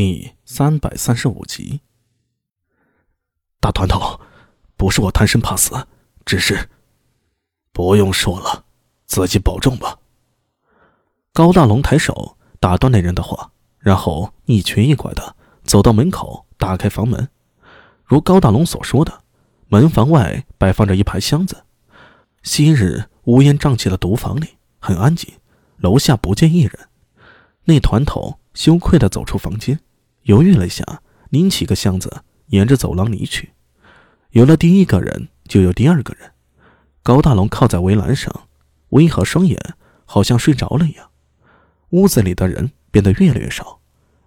第三百三十五集。大团头，不是我贪生怕死，只是……不用说了，自己保重吧。高大龙抬手打断那人的话，然后一瘸一拐的走到门口，打开房门。如高大龙所说的，门房外摆放着一排箱子。昔日乌烟瘴气的毒房里很安静，楼下不见一人。那团头。羞愧的走出房间，犹豫了一下，拎起个箱子，沿着走廊离去。有了第一个人，就有第二个人。高大龙靠在围栏上，微合双眼，好像睡着了一样。屋子里的人变得越来越少，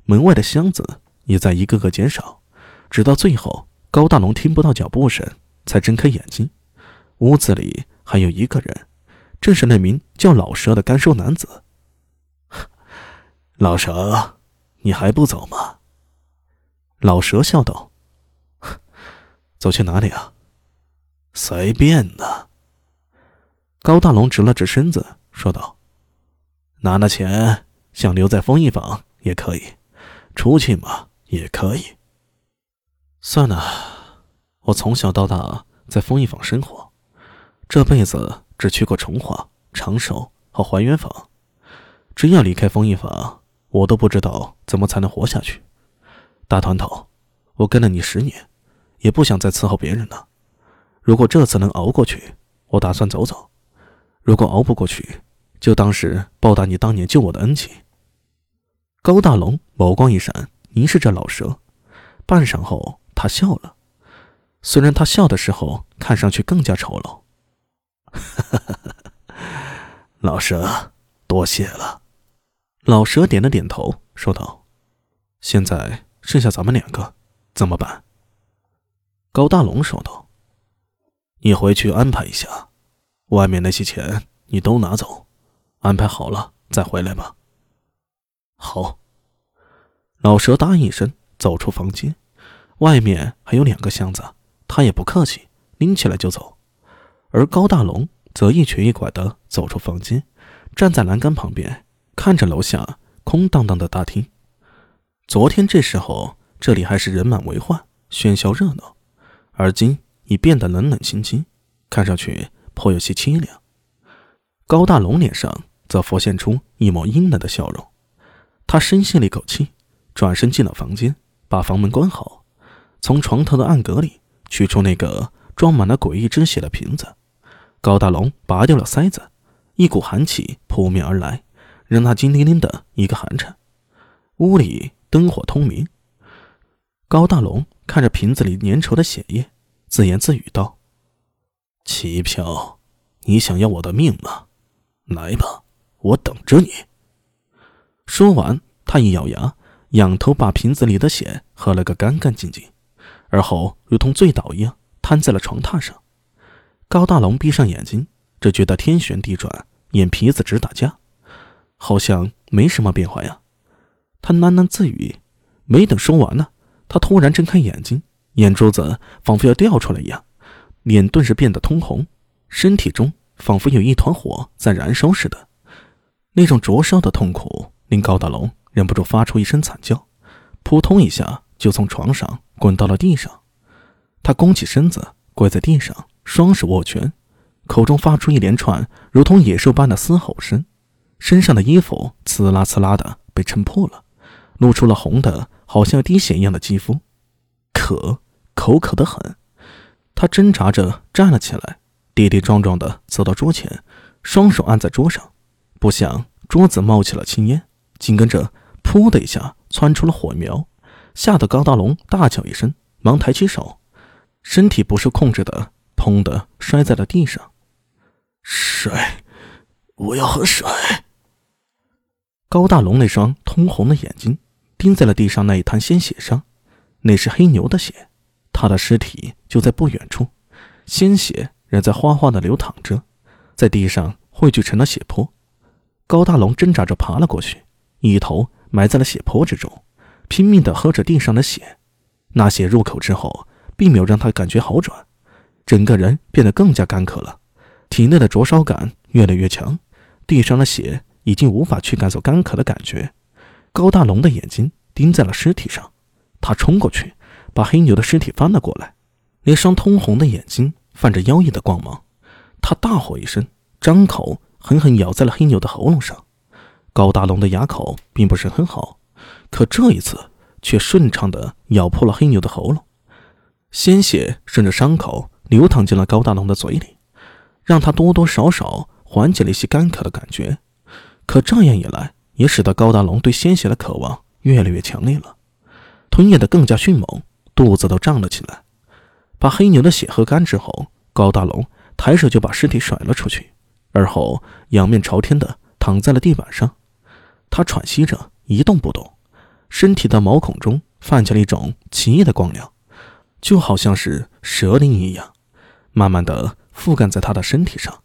门外的箱子也在一个个减少，直到最后，高大龙听不到脚步声，才睁开眼睛。屋子里还有一个人，正是那名叫老蛇的干瘦男子。老蛇，你还不走吗？老蛇笑道：“走去哪里啊？随便呢。”高大龙直了直身子，说道：“拿了钱，想留在封印坊也可以，出去嘛也可以。算了，我从小到大在封印坊生活，这辈子只去过重华、长寿和还原坊，真要离开封印坊。”我都不知道怎么才能活下去，大团头，我跟了你十年，也不想再伺候别人了。如果这次能熬过去，我打算走走；如果熬不过去，就当是报答你当年救我的恩情。高大龙眸光一闪，凝视着老蛇，半晌后，他笑了。虽然他笑的时候看上去更加丑陋。老蛇，多谢了。老蛇点了点头，说道：“现在剩下咱们两个，怎么办？”高大龙说道：“你回去安排一下，外面那些钱你都拿走，安排好了再回来吧。”好。老蛇答应一声，走出房间。外面还有两个箱子，他也不客气，拎起来就走。而高大龙则一瘸一拐的走出房间，站在栏杆旁边。看着楼下空荡荡的大厅，昨天这时候这里还是人满为患、喧嚣热闹，而今已变得冷冷清清，看上去颇有些凄凉。高大龙脸上则浮现出一抹阴冷的笑容，他深吸了一口气，转身进了房间，把房门关好，从床头的暗格里取出那个装满了诡异之血的瓶子。高大龙拔掉了塞子，一股寒气扑面而来。让他惊灵灵的一个寒颤。屋里灯火通明。高大龙看着瓶子里粘稠的血液，自言自语道：“齐飘，你想要我的命吗？来吧，我等着你。”说完，他一咬牙，仰头把瓶子里的血喝了个干干净净，而后如同醉倒一样瘫在了床榻上。高大龙闭上眼睛，只觉得天旋地转，眼皮子直打架。好像没什么变化呀，他喃喃自语。没等说完呢，他突然睁开眼睛，眼珠子仿佛要掉出来一样，脸顿时变得通红，身体中仿佛有一团火在燃烧似的。那种灼烧的痛苦令高大龙忍不住发出一声惨叫，扑通一下就从床上滚到了地上。他弓起身子，跪在地上，双手握拳，口中发出一连串如同野兽般的嘶吼声。身上的衣服刺啦刺啦的被撑破了，露出了红的，好像滴血一样的肌肤，渴，口渴的很。他挣扎着站了起来，跌跌撞撞的走到桌前，双手按在桌上，不想桌子冒起了青烟，紧跟着“噗”的一下窜出了火苗，吓得高大龙大叫一声，忙抬起手，身体不受控制的“砰”的摔在了地上。水，我要喝水。高大龙那双通红的眼睛盯在了地上那一滩鲜血上，那是黑牛的血，他的尸体就在不远处，鲜血仍在哗哗的流淌着，在地上汇聚成了血泊。高大龙挣扎着爬了过去，一头埋在了血泊之中，拼命的喝着地上的血。那血入口之后，并没有让他感觉好转，整个人变得更加干渴了，体内的灼烧感越来越强，地上的血。已经无法驱赶走干渴的感觉，高大龙的眼睛盯在了尸体上。他冲过去，把黑牛的尸体翻了过来，那双通红的眼睛泛着妖异的光芒。他大吼一声，张口狠狠咬在了黑牛的喉咙上。高大龙的牙口并不是很好，可这一次却顺畅地咬破了黑牛的喉咙，鲜血顺着伤口流淌进了高大龙的嘴里，让他多多少少缓解了一些干渴的感觉。可这样一来，也使得高大龙对鲜血的渴望越来越强烈了，吞咽得更加迅猛，肚子都胀了起来。把黑牛的血喝干之后，高大龙抬手就把尸体甩了出去，而后仰面朝天的躺在了地板上。他喘息着，一动不动，身体的毛孔中泛起了一种奇异的光亮，就好像是蛇鳞一样，慢慢的覆盖在他的身体上。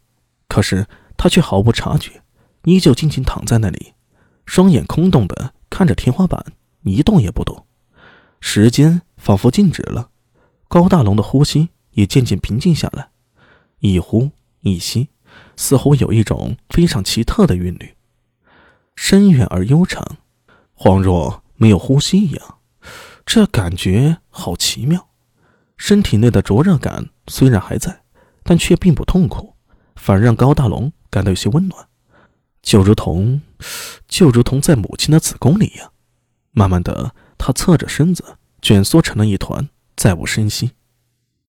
可是他却毫不察觉，依旧静静躺在那里，双眼空洞的看着天花板，一动也不动。时间仿佛静止了，高大龙的呼吸也渐渐平静下来，一呼一吸，似乎有一种非常奇特的韵律。深远而悠长，恍若没有呼吸一样，这感觉好奇妙。身体内的灼热感虽然还在，但却并不痛苦，反而让高大龙感到有些温暖，就如同，就如同在母亲的子宫里一样。慢慢的，他侧着身子，卷缩成了一团，再无声息。